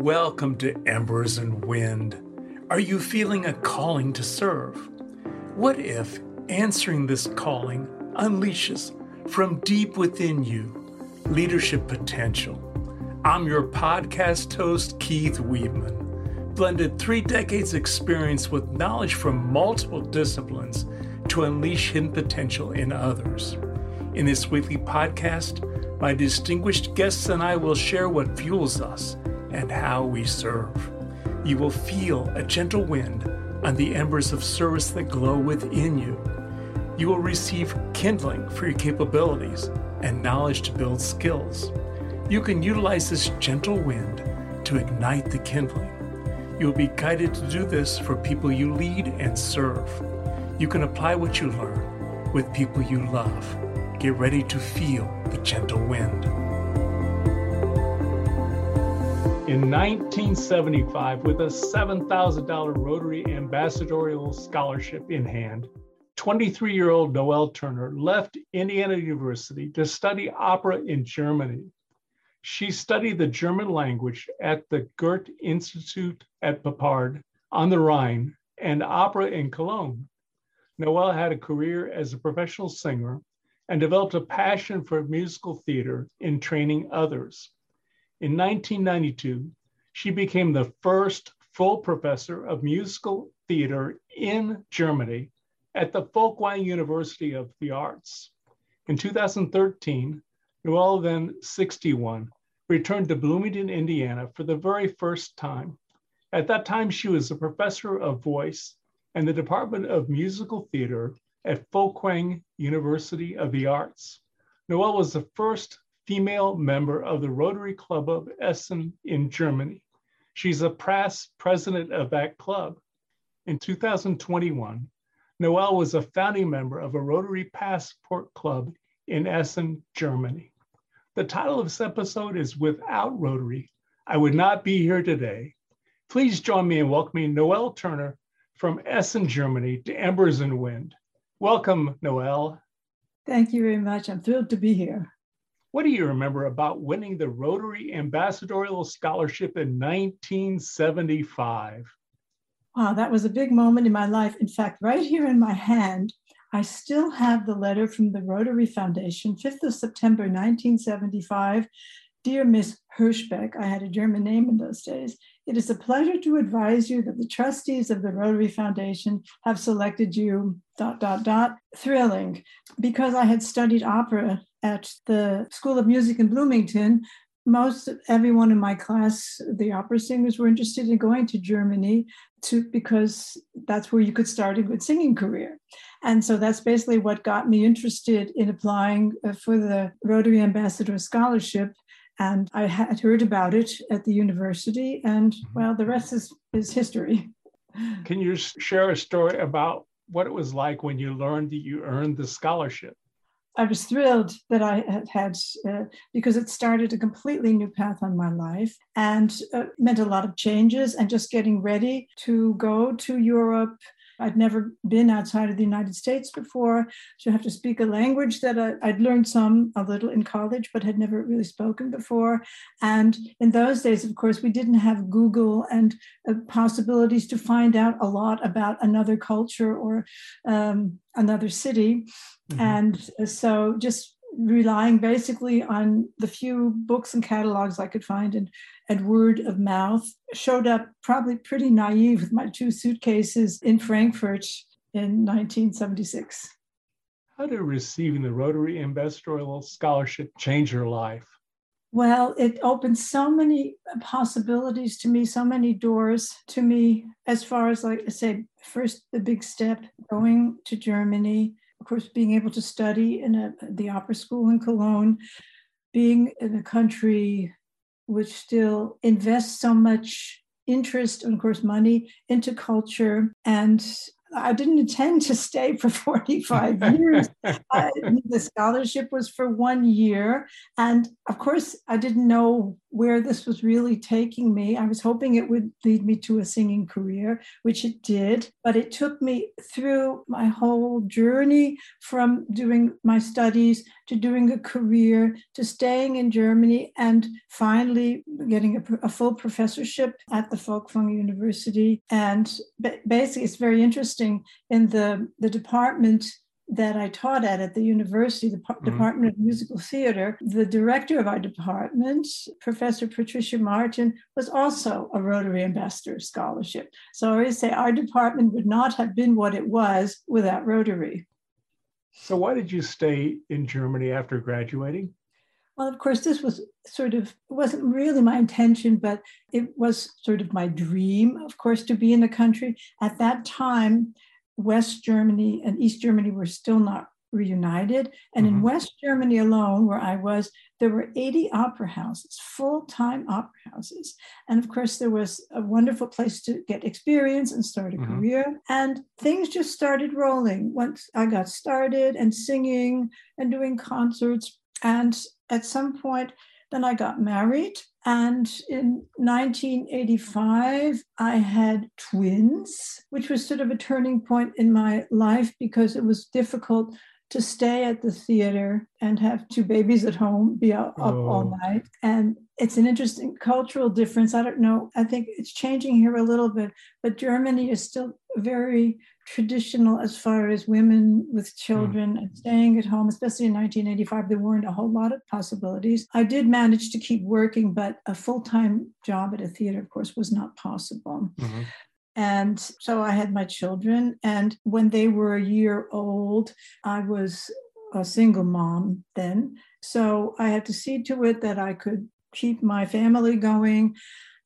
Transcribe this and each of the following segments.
Welcome to Embers and Wind. Are you feeling a calling to serve? What if answering this calling unleashes from deep within you leadership potential? I'm your podcast host, Keith Weedman. Blended three decades experience with knowledge from multiple disciplines to unleash hidden potential in others. In this weekly podcast, my distinguished guests and I will share what fuels us and how we serve. You will feel a gentle wind on the embers of service that glow within you. You will receive kindling for your capabilities and knowledge to build skills. You can utilize this gentle wind to ignite the kindling. You will be guided to do this for people you lead and serve. You can apply what you learn with people you love. Get ready to feel the gentle wind. In 1975, with a $7,000 Rotary Ambassadorial Scholarship in hand, 23 year old Noelle Turner left Indiana University to study opera in Germany. She studied the German language at the Goethe Institute at Boppard on the Rhine and opera in Cologne. Noelle had a career as a professional singer and developed a passion for musical theater in training others. In 1992, she became the first full professor of musical theater in Germany at the Folkwang University of the Arts. In 2013, Noelle, then 61, returned to Bloomington, Indiana for the very first time. At that time, she was a professor of voice and the Department of Musical Theater at Folkwang University of the Arts. Noelle was the first female member of the Rotary Club of Essen in Germany. She's a past president of that club. In 2021, Noelle was a founding member of a Rotary Passport Club in Essen, Germany. The title of this episode is Without Rotary, I Would Not Be Here Today. Please join me in welcoming Noelle Turner from Essen, Germany to Embers and Wind. Welcome, Noelle. Thank you very much. I'm thrilled to be here. What do you remember about winning the Rotary Ambassadorial Scholarship in 1975? Wow, that was a big moment in my life. In fact, right here in my hand, I still have the letter from the Rotary Foundation, 5th of September 1975. Dear Miss Hirschbeck, I had a German name in those days. It is a pleasure to advise you that the trustees of the Rotary Foundation have selected you, dot, dot, dot, thrilling. Because I had studied opera at the School of Music in Bloomington, most everyone in my class, the opera singers, were interested in going to Germany to because that's where you could start a good singing career. And so that's basically what got me interested in applying uh, for the Rotary Ambassador Scholarship. And I had heard about it at the university, and mm-hmm. well, the rest is, is history. Can you share a story about what it was like when you learned that you earned the scholarship? I was thrilled that I had had uh, because it started a completely new path on my life and uh, meant a lot of changes and just getting ready to go to Europe. I'd never been outside of the United States before, so I have to speak a language that I, would learned some a little in college, but had never really spoken before. And in those days, of course, we didn't have Google and uh, possibilities to find out a lot about another culture or um, another city. Mm-hmm. And so just relying basically on the few books and catalogs I could find and, and word of mouth, showed up probably pretty naive with my two suitcases in Frankfurt in 1976. How did receiving the Rotary Ambassadorial Scholarship change your life? Well, it opened so many possibilities to me, so many doors to me, as far as, like I say, first the big step going to Germany, of course, being able to study in a, the opera school in Cologne, being in a country which still invests so much interest and, of course, money into culture. And I didn't intend to stay for 45 years. I, the scholarship was for one year. And of course, I didn't know where this was really taking me. I was hoping it would lead me to a singing career, which it did, but it took me through my whole journey from doing my studies to doing a career to staying in Germany and finally getting a, a full professorship at the Folkwang University. And basically, it's very interesting in the, the department that I taught at at the university, the mm-hmm. Department of Musical Theater, the director of our department, Professor Patricia Martin, was also a Rotary Ambassador Scholarship. So I always say our department would not have been what it was without Rotary. So why did you stay in Germany after graduating? Well, of course, this was sort of, wasn't really my intention, but it was sort of my dream, of course, to be in the country. At that time, West Germany and East Germany were still not reunited. And mm-hmm. in West Germany alone, where I was, there were 80 opera houses, full time opera houses. And of course, there was a wonderful place to get experience and start a mm-hmm. career. And things just started rolling once I got started and singing and doing concerts. And at some point, then I got married. And in 1985, I had twins, which was sort of a turning point in my life because it was difficult to stay at the theater and have two babies at home, be up, oh. up all night. And it's an interesting cultural difference. I don't know. I think it's changing here a little bit, but Germany is still very traditional as far as women with children mm. and staying at home, especially in 1985. There weren't a whole lot of possibilities. I did manage to keep working, but a full time job at a theater, of course, was not possible. Mm-hmm. And so I had my children. And when they were a year old, I was a single mom then. So I had to see to it that I could keep my family going.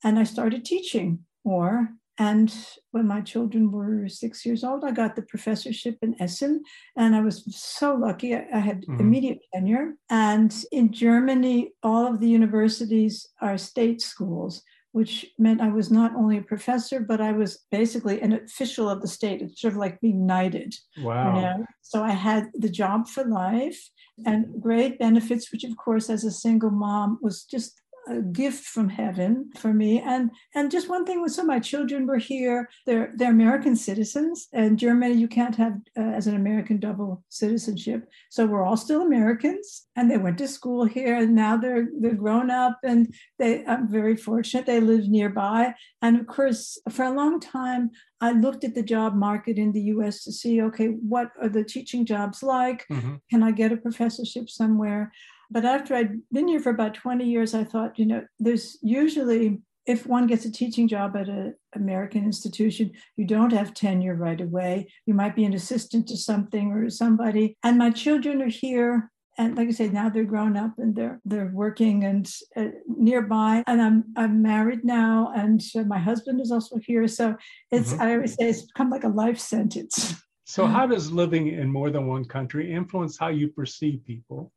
And I started teaching more. And when my children were six years old, I got the professorship in Essen. And I was so lucky. I, had mm-hmm. immediate tenure. And in Germany, all of the universities are state schools which meant I was not only a professor, but I was basically an official of the state. It's sort of like being knighted. Wow. You know? So I had the job for life and great benefits, which, of course, as a single mom was just a gift from heaven for me. And and just one thing was so my children were here. They're they're American citizens. And Germany, you can't have uh, as an American double citizenship. So we're all still Americans. And they went to school here, and now they're they're grown up, and they I'm very fortunate. They live nearby. And of course, for a long time, I looked at the job market in the US to see, okay, what are the teaching jobs like? Mm-hmm. Can I get a professorship somewhere? But after I'd been here for about 20 years, I thought, you know, there's usually, if one gets a teaching job at an American institution, you don't have tenure right away. You might be an assistant to something or somebody. And my children are here. And like I say, now they're grown up and they're they're working and uh, nearby. And I'm I'm married now, and uh, my husband is also here. So it's mm-hmm. I always say it's become like a life sentence. So, how does living in more than one country influence how you perceive people?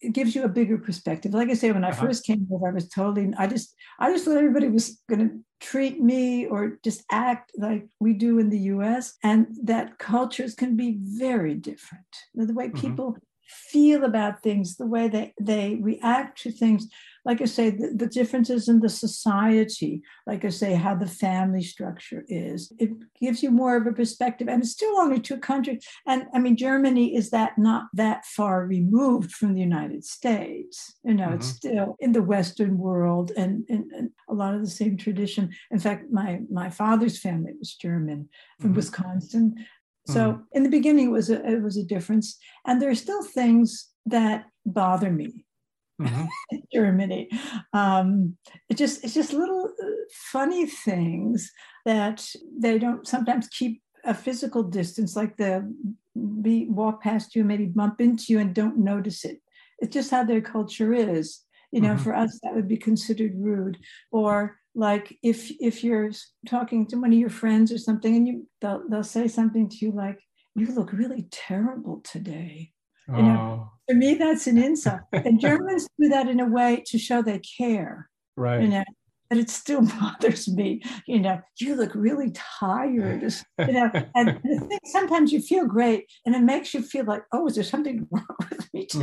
It gives you a bigger perspective. Like I say, when I uh-huh. first came over, I was totally, I just, I just thought everybody was going to treat me or just act like we do in the US, and that cultures can be very different. The way mm-hmm. Feel about things, the way they, they react to things like I say, the, the, differences in the society, like I say, how the family structure is. It gives you more of a perspective. And it's still only two countries. And I mean, Germany is that not that far removed from the United States. You know, mm-hmm. it's still in the Western world and, and, and, a lot of the same tradition. In fact, my my father's family was German from mm-hmm. Wisconsin. So mm-hmm. in the beginning, it was a, it was a difference, and there are still things that bother me mm-hmm. Germany. Um, it just it's just little uh, funny things that they don't sometimes keep a physical distance, like the be walk past you, maybe bump into you, and don't notice it. It's just how their culture is. You know, mm-hmm. for us that would be considered rude. Or like if if you're talking to one of your friends or something, and you they'll they'll say something to you like, "You look really terrible today." You know, oh. for me, that's an insult. and Germans do that in a way to show they care. Right. You know, but it still bothers me. You know, you look really tired. You know, and sometimes you feel great, and it makes you feel like, oh, is there something wrong with me mm-hmm.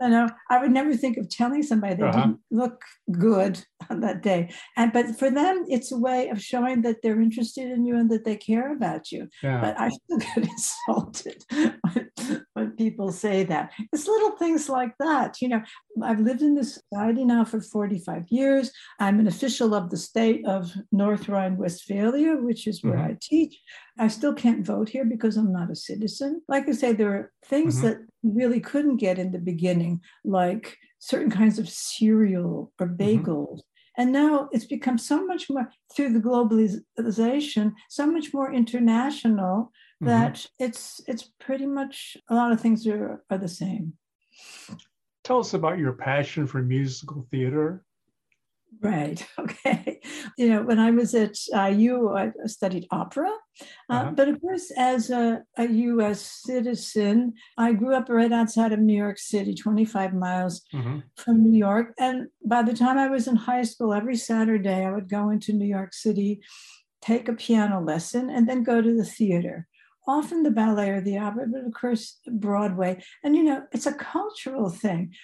You know, I would never think of telling somebody they uh-huh. didn't look good on that day. And but for them, it's a way of showing that they're interested in you and that they care about you. Yeah. But I still get insulted when, when people say that. It's little things like that. You know, I've lived in this society now for 45 years. I'm an official of the state of North Rhine-Westphalia, which is where mm-hmm. I teach. I still can't vote here because I'm not a citizen. Like I say, there are things mm-hmm. that really couldn't get in the beginning, like certain kinds of cereal or mm-hmm. bagels. Mm-hmm. And now it's become so much more through the globalization, so much more international mm-hmm. that it's it's pretty much a lot of things are, are the same. Tell us about your passion for musical theater Right. Okay. You know, when I was at IU, I studied opera. Uh, uh-huh. But of course, as a, a, U.S. citizen, I grew up right outside of New York City, 25 miles mm-hmm. from New York. And by the time I was in high school, every Saturday I would go into New York City, take a piano lesson, and then go to the theater often the ballet or the opera, but of course Broadway. And you know, it's a cultural thing.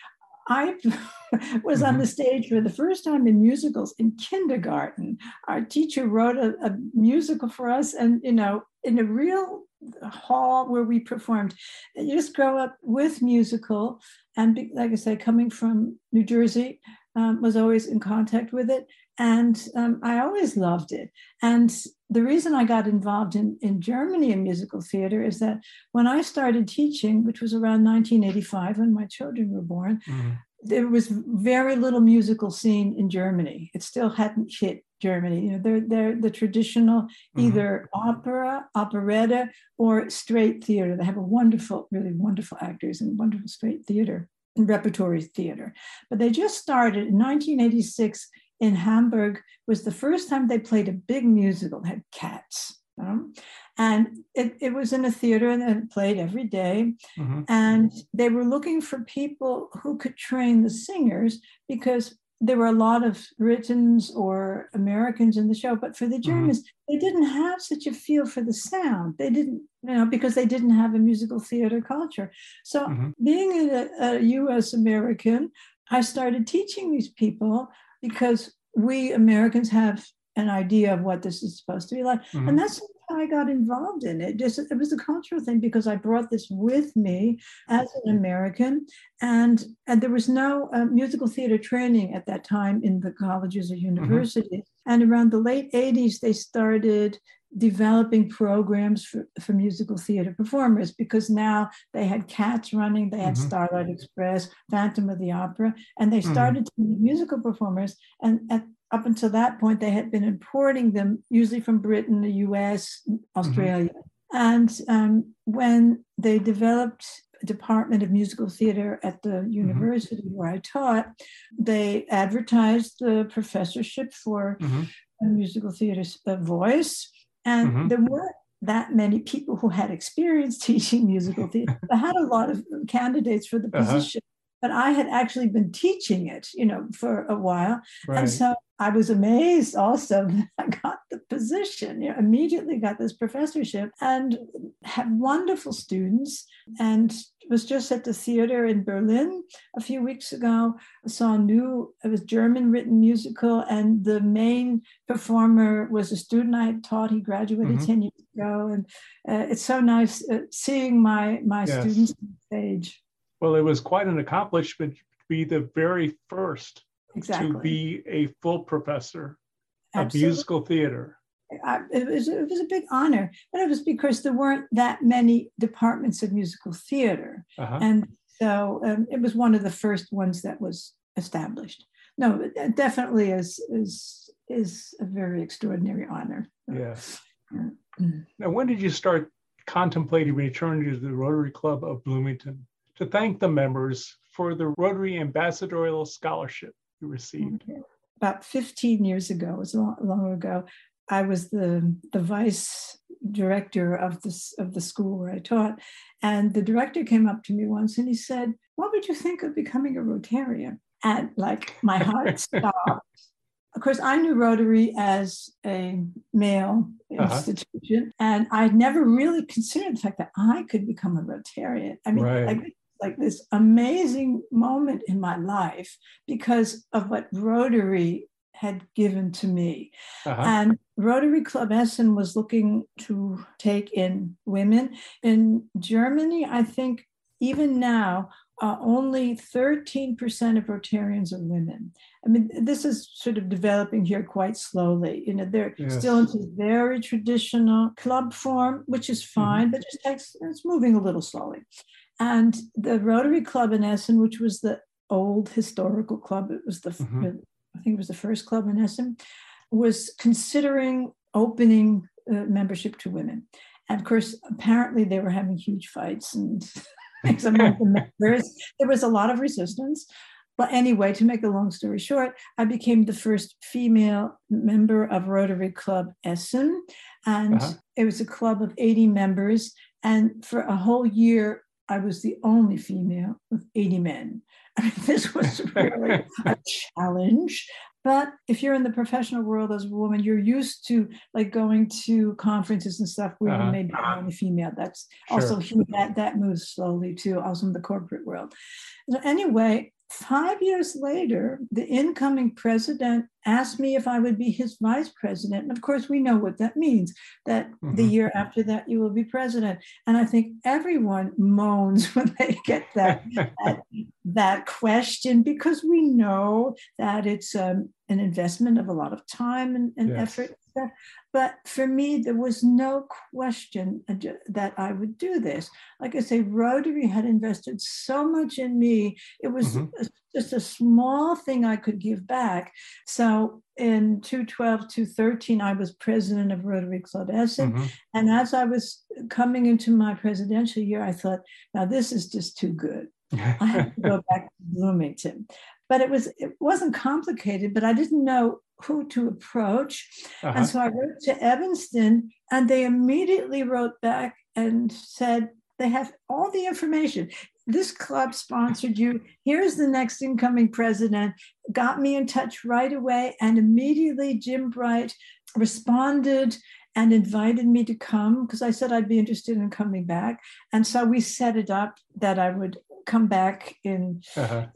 I was on the mm-hmm. stage for the first time in musicals in kindergarten. Our teacher wrote a, a musical for us, and you know, in a real hall where we performed. You just grow up with musical, and be, like I say, coming from New Jersey, um, was always in contact with it, and um, I always loved it. And the reason I got involved in, in Germany in musical theater is that when I started teaching, which was around 1985 when my children were born, mm. there was very little musical scene in Germany. It still hadn't hit Germany. You know, they're, they're the traditional mm-hmm. either opera, operetta, or straight theater. They have a wonderful, really wonderful actors and wonderful straight theater and repertory theater. But they just started in 1986 in Hamburg was the first time they played a big musical, had cats. Um, and it, it was in a theater and it played every day. Mm-hmm. And they were looking for people who could train the singers because there were a lot of Britons or Americans in the show, but for the mm-hmm. Germans, mm-hmm. they didn't have such a feel for the sound. They didn't, you know, because they didn't have a musical theater culture. So, mm-hmm. being a, a US American, I started teaching these people because we Americans have an idea of what this is supposed to be like. Mm-hmm. And that's how I got involved in it. Just, it was a cultural thing because I brought this with me as an American. And, and there was no uh, musical theater training at that time in the colleges or mm-hmm. universities. Mm-hmm. And around the late 80s, they started developing programs for, for musical theater performers because now they had cats running they had mm-hmm. starlight express phantom of the opera and they mm-hmm. started mm-hmm. to need musical performers and at, up until that point they had been importing them usually from britain the us australia mm-hmm. and um, when they developed a department of musical theater at the mm-hmm. university where i taught they advertised the professorship for mm-hmm. musical theater uh, voice and mm-hmm. there weren't that many people who had experience teaching musical theater. I had a lot of candidates for the uh-huh. position. But I had actually been teaching it, you know, for a while. Right. And so I was amazed also that I got the position, you know, immediately got this professorship and had wonderful students and was just at the theater in Berlin a few weeks ago. I saw a new, it was German written musical and the main performer was a student I had taught. He graduated mm-hmm. 10 years ago. And uh, it's so nice uh, seeing my, my yes. students on stage. Well, it was quite an accomplishment to be the very first exactly. to be a full professor Absolutely. of musical theater. I, it, was, it was a big honor, but it was because there weren't that many departments of musical theater. Uh-huh. And so um, it was one of the first ones that was established. No, it definitely is, is, is a very extraordinary honor. Yes. Now, when did you start contemplating returning to the Rotary Club of Bloomington to thank the members for the Rotary Ambassadorial Scholarship? you received? About 15 years ago, it was long, long ago, I was the, the vice director of this of the school where I taught. And the director came up to me once and he said, What would you think of becoming a Rotarian? And like my heart stopped. Of course, I knew Rotary as a male uh-huh. institution, and I'd never really considered the fact that I could become a Rotarian. I mean, right. I like this amazing moment in my life because of what Rotary had given to me. Uh-huh. And Rotary Club Essen was looking to take in women. In Germany, I think even now, uh, only 13% of Rotarians are women. I mean, this is sort of developing here quite slowly. You know, they're yes. still into very traditional club form, which is mm-hmm. fine, mm-hmm. but just takes, it's moving a little slowly. And the Rotary Club in Essen, which was the old historical club, it was the, mm-hmm. I think it was the first club in Essen, was considering opening uh, membership to women. And of course, apparently they were having huge fights and among the members. There was a lot of resistance. But anyway, to make a long story short, I became the first female member of Rotary Club Essen. And uh-huh. it was a club of 80 members. And for a whole year, I was the only female with 80 men. I mean, this was really a challenge. But if you're in the professional world as a woman, you're used to like going to conferences and stuff where uh-huh. you may be the only female. That's sure. also that that moves slowly too, also in the corporate world. So anyway, Five years later, the incoming president asked me if I would be his vice president. And of course, we know what that means that mm-hmm. the year after that, you will be president. And I think everyone moans when they get that, that, that, question because we know that it's um, an investment of a lot of time and, and yes. effort. But for me, there was no question that I would do this. Like I say, Rotary had invested so much in me. It was mm-hmm. just a small thing I could give back. So in 2012, 2013, I was president of Rotary Club Essen. Mm-hmm. And as I was coming into my presidential year, I thought, now this is just too good. I have to go back to Bloomington. But it was it wasn't complicated, but I didn't know who to approach. Uh-huh. And so I wrote to Evanston, and they immediately wrote back and said, they have all the information. This club sponsored you. Here's the next incoming president. Got me in touch right away. And immediately, Jim Bright responded and invited me to come because I said I'd be interested in coming back. And so we set it up that I would come back in, uh-huh.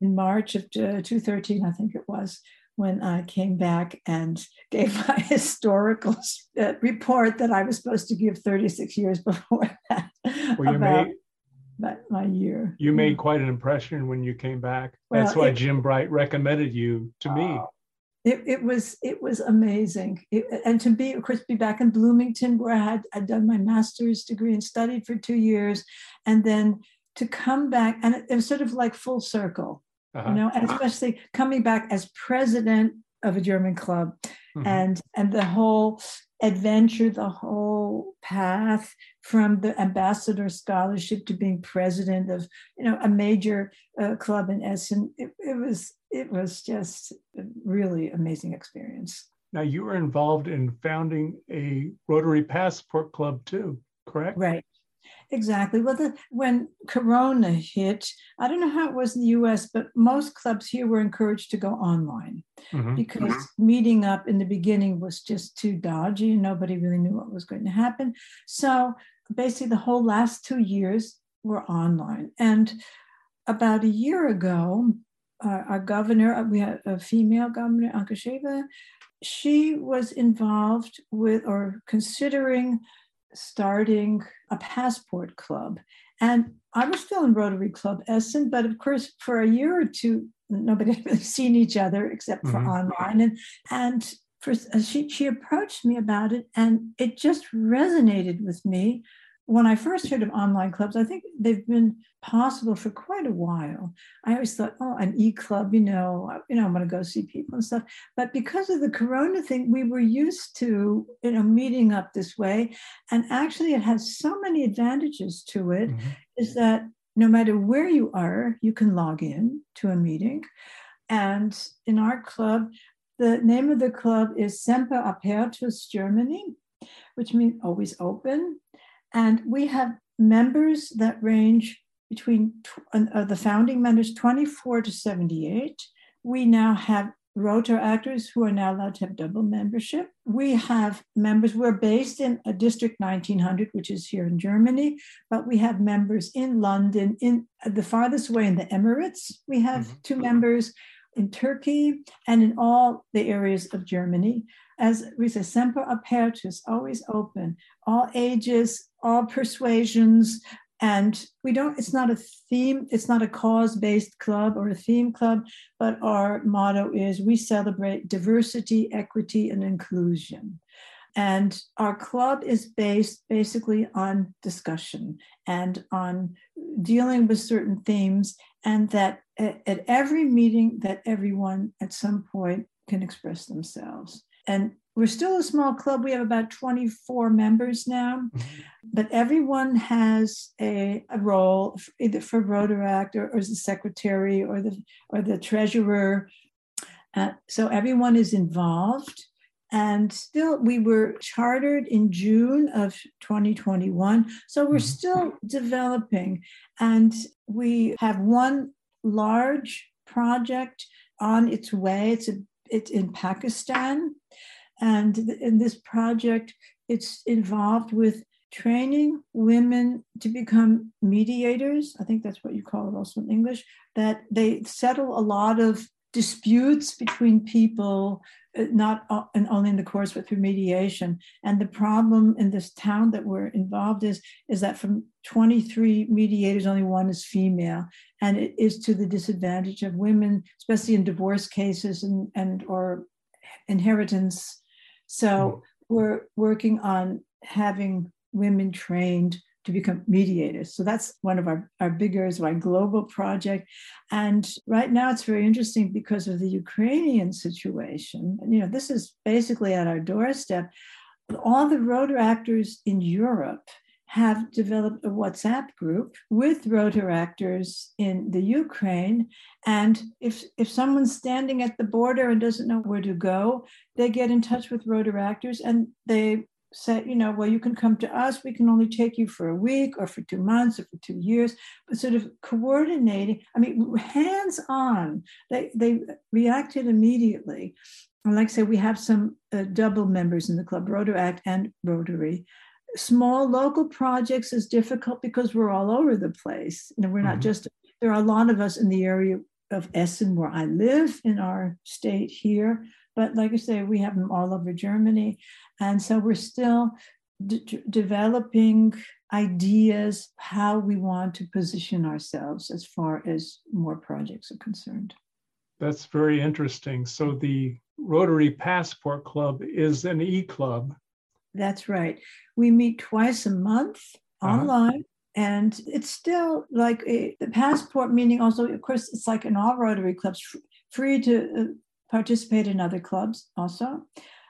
in March of uh, 2013, I think it was when I came back and gave my historical uh, report that I was supposed to give 36 years before that. Well, you about made, that, my year. You made quite an impression when you came back. Well, That's why it, Jim Bright recommended you to me. It, it was it was amazing it, and to be of course be back in bloomington where i had i'd done my master's degree and studied for two years and then to come back and it, it was sort of like full circle uh-huh. you know, and especially coming back as president of a German club mm-hmm. and and the whole adventure, the whole path from the ambassador scholarship to being president of you know a major uh, club in Essen. It, it was it was just a really amazing experience. Now you were involved in founding a Rotary Passport Club too, correct? Right. Exactly. Well, the, when Corona hit, I don't know how it was in the US, but most clubs here were encouraged to go online mm-hmm. because mm-hmm. meeting up in the beginning was just too dodgy and nobody really knew what was going to happen. So basically, the whole last two years were online. And about a year ago, uh, our governor, uh, we had a female governor, Anke Schäfer, she was involved with or considering starting a passport club. And I was still in Rotary Club Essen, but of course, for a year or two, nobody had really seen each other except for mm-hmm. online. And, and for, uh, she, she approached me about it, and it just resonated with me when I first heard of online clubs, I think they've been possible for quite a while. I always thought, oh, an e-club, you know, you know, I'm going to go see people and stuff. But because of the Corona thing, we were used to, you know, meeting up this way. And actually, it has so many advantages to it. Mm-hmm. Is that no matter where you are, you can log in to a meeting. And in our club, the name of the club is Semper Apertus Germany, which means always open. And we have members that range between uh, the founding members 24 to 78. We now have Rotaractors who are now allowed to have double membership. We have members, we're based in a district 1900, which is here in Germany, but we have members in London, in the farthest away in the Emirates. We have mm-hmm. two members in Turkey and in all the areas of Germany. As we say, semper apertus, always open, all ages, all persuasions, and we don't it's not a theme it's not a cause based club or a theme club but our motto is we celebrate diversity equity and inclusion. And our club is based basically on discussion and on dealing with certain themes and that at, every meeting that everyone at some point can express themselves and we're still a small club. We have about 24 members now, mm-hmm. but everyone has a, a role either for Rotaract or, or as the secretary or the or the treasurer. Uh, so everyone is involved. And still, we were chartered in June of 2021. So we're mm-hmm. still developing. And we have one large project on its way. It's, a, it's in Pakistan. And in this project, it's involved with training women to become mediators. I think that's what you call it also in English, that they settle a lot of disputes between people, uh, not and only in the course, but through mediation. And the problem in this town that we're involved is, is that from 23 mediators, only one is female. And it is to the disadvantage of women, especially in divorce cases and, and or inheritance so mm-hmm. we're working on having women trained to become mediators. So that's one of our, our bigger, our global project. And right now it's very interesting because of the Ukrainian situation. You know, this is basically at our doorstep. All the Rotaractors in Europe have developed a WhatsApp group with Rotaractors in the Ukraine. And if, if someone's standing at the border and doesn't know where to go, they get in touch with rotor actors and they say, you know, well, you can come to us. We can only take you for a week or for two months or for two years, but sort of coordinating. I mean, hands on, they, they reacted immediately. And like I say, we have some uh, double members in the club, Rotaract and Rotary small local projects is difficult because we're all over the place. You know, we're not mm-hmm. just there are a lot of us in the area of Essen where I live in our state here, but like I say, we have them all over Germany, and so we're still d- developing ideas how we want to position ourselves as far as more projects are concerned. That's very interesting. So the Rotary Passport Club is an e club that's right. We meet twice a month uh-huh. online. And it's still like a, the passport, meaning also, of course, it's like in all Rotary clubs, free to uh, participate in other clubs also.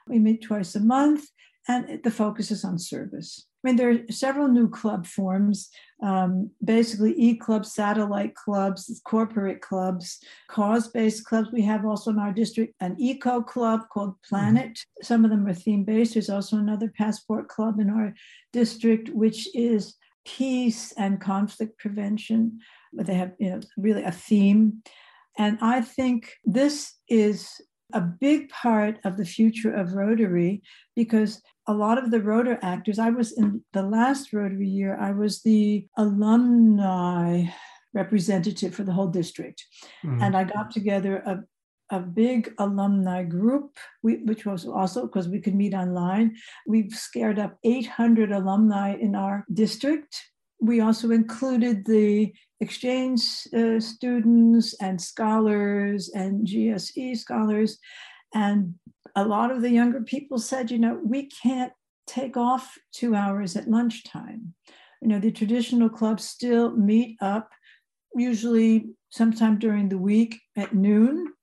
We meet twice a month, and the focus is on service. I mean, there are several new club forms, um, basically e clubs, satellite clubs, corporate clubs, cause based clubs. We have also in our district an eco club called Planet. Mm-hmm. Some of them are theme based. There's also another passport club in our district, which is peace and conflict prevention. But they have, you know, really a theme. And I think this is a big part of the future of Rotary because a lot of the Rotaractors, I was in the last Rotary year, I was the alumni representative for the whole district. Mm-hmm. And I got together a, a big alumni group, we, which was also because we could meet online. We've scared up 800 alumni in our district. We also included the exchange uh, students and scholars and GSE scholars. And a lot of the younger people said, you know, we can't take off two hours at lunchtime. You know, the traditional clubs still meet up, usually sometime during the week at noon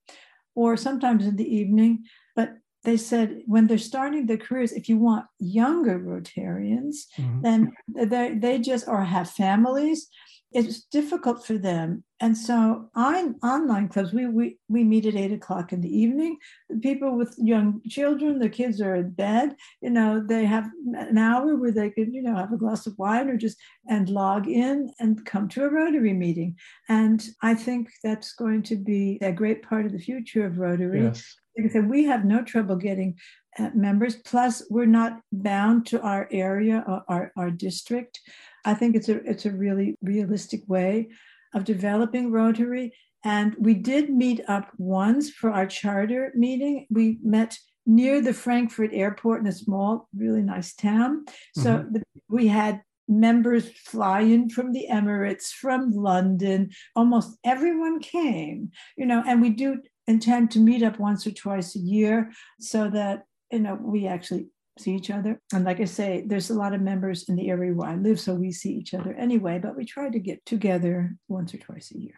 or sometimes in the evening. But they said when they're starting their careers, if you want younger Rotarians, mm-hmm. then they, they just or have families, it's difficult for them. And so on online clubs, we, we, we meet at eight o'clock in the evening. People with young children, their kids are in bed, you know, they have an hour where they can, you know, have a glass of wine or just and log in and come to a Rotary meeting. And I think that's going to be a great part of the future of Rotary. Yes. Like I said, we have no trouble getting uh, members. Plus, we're not bound to our area or our, our district. I think it's a it's a really realistic way of developing Rotary. And we did meet up once for our charter meeting. We met near the Frankfurt airport in a small, really nice town. So mm-hmm. we had members fly in from the Emirates, from London. Almost everyone came, you know, and we do intend to meet up once or twice a year so that, you know, we actually see each other. And like I say, there's a lot of members in the area where I live, so we see each other anyway, but we try to get together once or twice a year.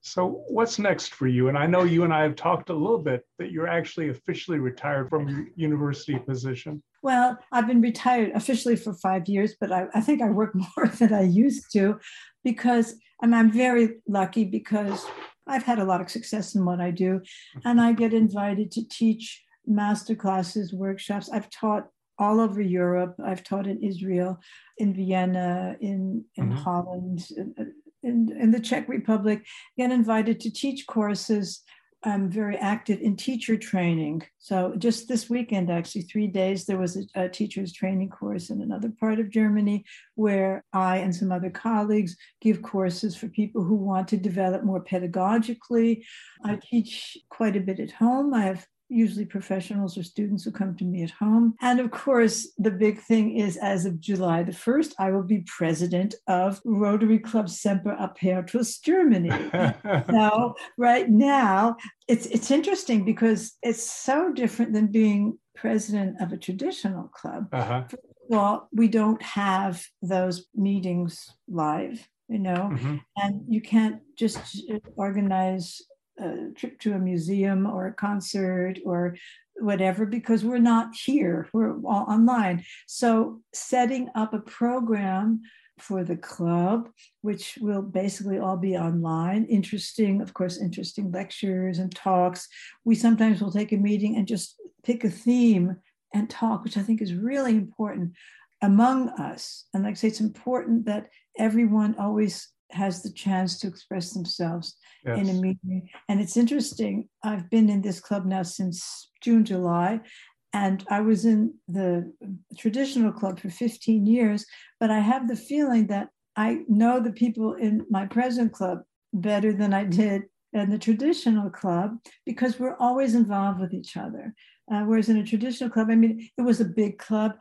So, what's next for you? And I know you and I have talked a little bit that you're actually officially retired from your university position. Well, I've been retired officially for five years, but I, I think I work more than I used to because I'm, I'm very lucky because I've had a lot of success in what I do. And I get invited to teach master classes, workshops. I've taught all over Europe. I've taught in Israel, in Vienna, in, in mm-hmm. Holland, in, in the Czech Republic, get invited to teach courses. I'm very active in teacher training. So just this weekend, actually, three days, there was a, a, teacher's training course in another part of Germany where I and some other colleagues give courses for people who want to develop more pedagogically. I teach quite a bit at home. I have usually professionals or students who come to me at home. And of course, the big thing is as of July the 1st, I will be president of Rotary Club Semper Apertus Germany. now, right now, it's, it's interesting because it's so different than being president of a traditional club. Uh-huh. Well, we don't have those meetings live you know mm-hmm. and you can't just organize a trip to a museum or a concert or whatever because we're not here. We're all online. So setting up a program for the club which will basically all be online interesting of course interesting lectures and talks. We sometimes will take a meeting and just pick a theme and talk which i think is really important among us. And like i say it's important that everyone always has the chance to express themselves yes. in a meeting. And it's interesting. I've been in this club now since June, July, and I was in the traditional club for 15 years, but I have the feeling that I know the people in my present club better than I did in the traditional club because we're always involved with each other. Uh, whereas in a traditional club, I mean, it was a big club.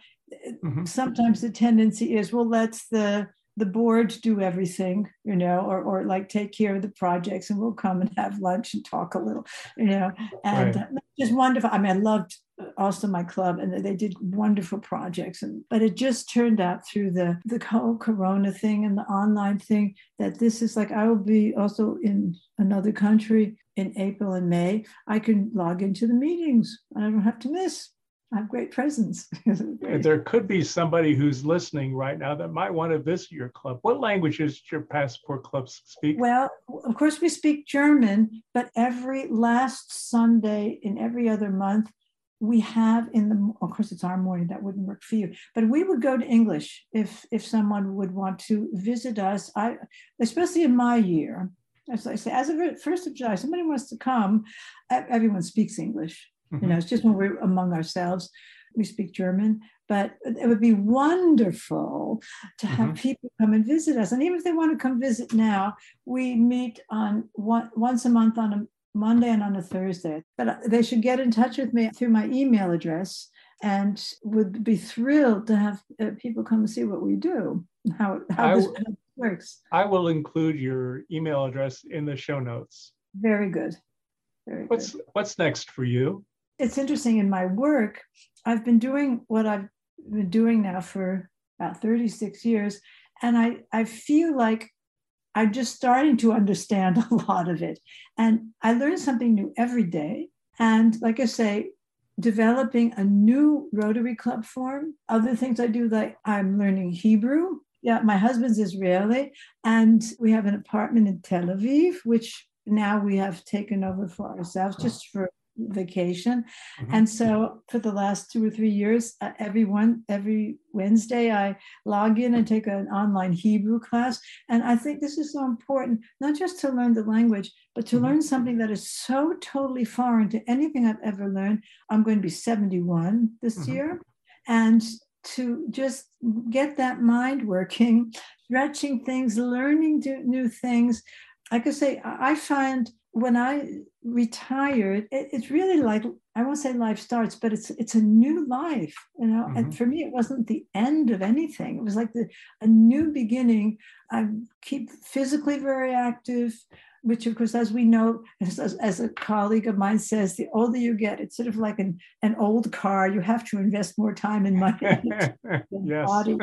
Mm-hmm. Sometimes the tendency is, well, let's the the board do everything, you know, or, or like take care of the projects and we'll come and have lunch and talk a little, you know, and right. just wonderful. I mean, I loved also my club and they did wonderful projects. And but it just turned out through the the whole corona thing and the online thing that this is like i will be also in another country in april and may. I can log into the meetings. And i don't have to miss have great presence. there could be somebody who's listening right now that might want to visit your club. What languages your passport club speak? Well, of course, we speak German, but every last Sunday in every other month, we have in the of course it's our morning that wouldn't work for you but we would go to english if if someone would want to visit us i especially in my year as i say as of first of july somebody wants to come everyone speaks english Mm-hmm. You know, it's just when we're among ourselves, we speak German, but it would be wonderful to have mm-hmm. people come and visit us. And even if they want to come visit now, we meet on one, once a month on a Monday and on a Thursday. But they should get in touch with me through my email address and would be thrilled to have uh, people come and see what we do, how, how, this, this works. I will include your email address in the show notes. Very good. Very what's good. what's next for you? It's interesting in my work, I've been doing what I've been doing now for about 36 years. And I, I feel like I'm just starting to understand a lot of it. And I learn something new every day. And like I say, developing a new Rotary Club form. Other things I do, like I'm learning Hebrew Yeah, my husband's Israeli, and we have an apartment in Tel Aviv, which now we have taken over for ourselves just for vacation. Mm-hmm. And so for the last two or three years, uh, every one every Wednesday, I log in and take an online Hebrew class. And I think this is so important, not just to learn the language, but to mm-hmm. learn something that is so totally foreign to anything I've ever learned. I'm going to be 71 this mm-hmm. year. And to just get that mind working, stretching things, learning new things. I say, I find when I retired, it, it's really like I won't say life starts, but it's it's a new life, you know. Mm-hmm. And for me, it wasn't the end of anything. It was like the a new beginning. I keep physically very active which of course, as we know, as, as, a colleague of mine says, the older you get, it's sort of like an, an old car. You have to invest more time and money in yes. body.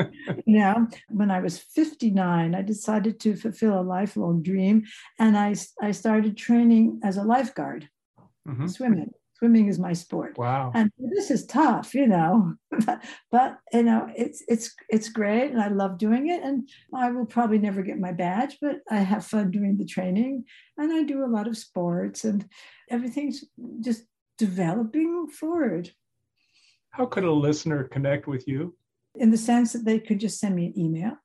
You know, when I was 59, I decided to fulfill a lifelong dream. And I, I started training as a lifeguard, mm-hmm. swimming swimming is my sport. Wow. And this is tough, you know, but, you know, it's it's it's great and I love doing it. And I will probably never get my badge, but I have fun doing the training and I do a lot of sports and everything's just developing forward. How could a listener connect with you? In the sense that they could just send me an email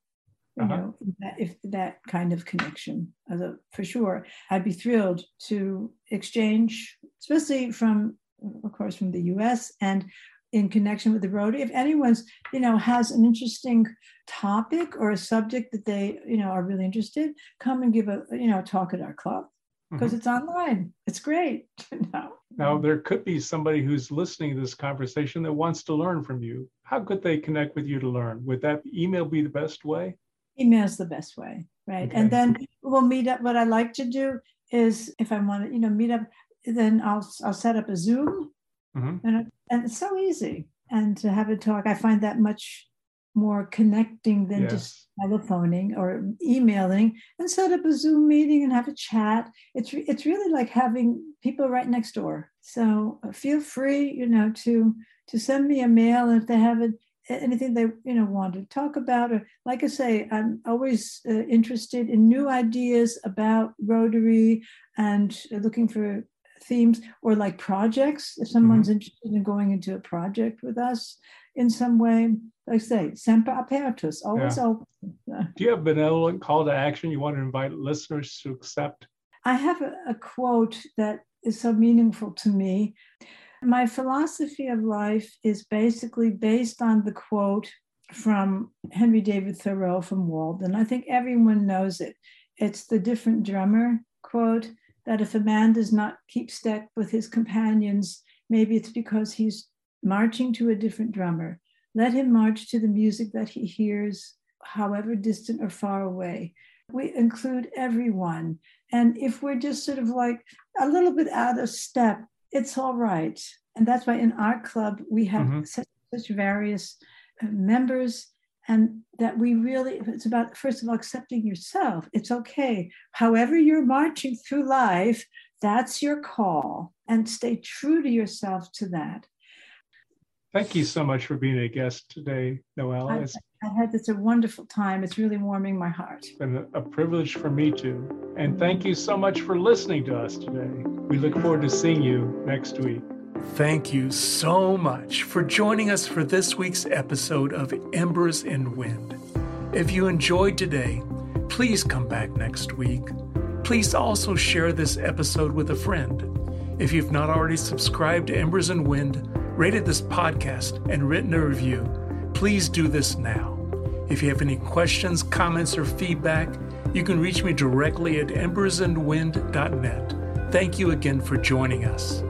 you uh-huh. know that, if that kind of connection. A, for sure i'd be thrilled to exchange especially from of course from the us and in connection with the rotary if anyone's you know has an interesting topic or a subject that they you know are really interested come and give a you know talk at our club. Because mm-hmm. it's online. It's great know? now there could be somebody who's listening to this conversation that wants to learn from you. How could they connect with you to learn? Would that email be the best way email is the best way, right? Okay. And then we'll meet up. What I like to do is if I want to, you know, meet up, then I'll I'll set up a Zoom, mm-hmm. and and it's so easy. And to have a talk, I find that much more connecting than yes. just telephoning or emailing. And set up a Zoom meeting and have a chat. It's it's really like having people right next door. So uh, feel free, you know, to to send me a mail if they have a anything they you know want to talk about or like i say i'm always uh, interested in new ideas about rotary and looking for themes or like projects. If someone's mm-hmm. interested in going into a project with us in some way like I say sempre apertus always yeah. open. Do you have a benevolent call to action? You want to invite listeners to accept? I have a, a quote that is so meaningful to me my philosophy of life is basically based on the quote from Henry David Thoreau from Walden. I think everyone knows it. It's the different drummer quote that if a man does not keep step with his companions, maybe it's because he's marching to a different drummer. Let him march to the music that he hears, however distant or far away. We include everyone. And if we're just sort of like a little bit out of step, it's all right. And that's why in our club, we have mm-hmm. such, such various uh, members and that we really it's about first of all accepting yourself. It's okay. However you're marching through life that's your call. And stay true to yourself to that. Thank you so much for being a guest today noelle I, I had it's a wonderful time it's really warming my heart it's been a, a privilege for me too and thank you so much for listening to us today we look forward to seeing you next week Thank you so much for joining us for this week's episode of Embers and Wind. If you enjoyed today, please come back next week. Please also share this episode with a friend. If you've not already subscribed to Embers and Wind, rated this podcast, and written a review, please do this now. If you have any questions, comments, or feedback, you can reach me directly at embersandwind.net. Thank you again for joining us.